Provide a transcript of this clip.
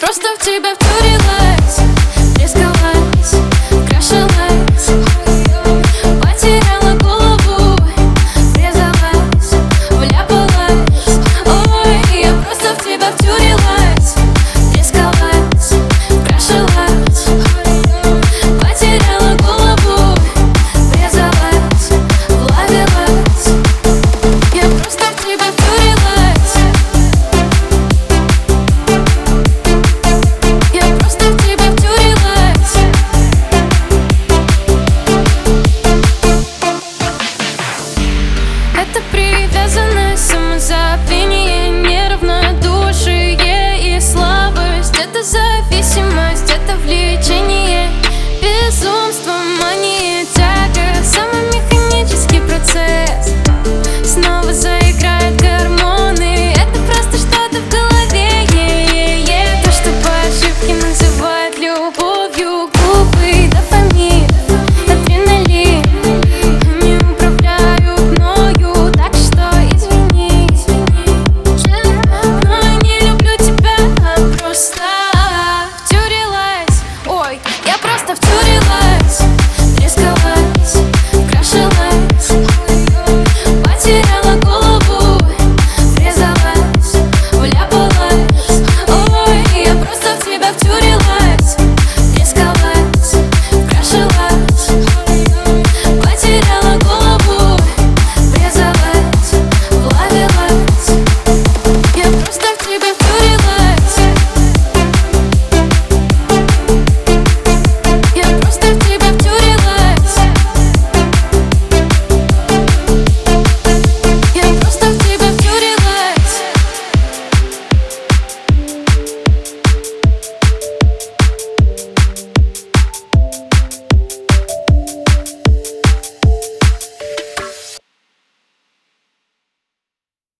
Просто в тебя втюрилась baby.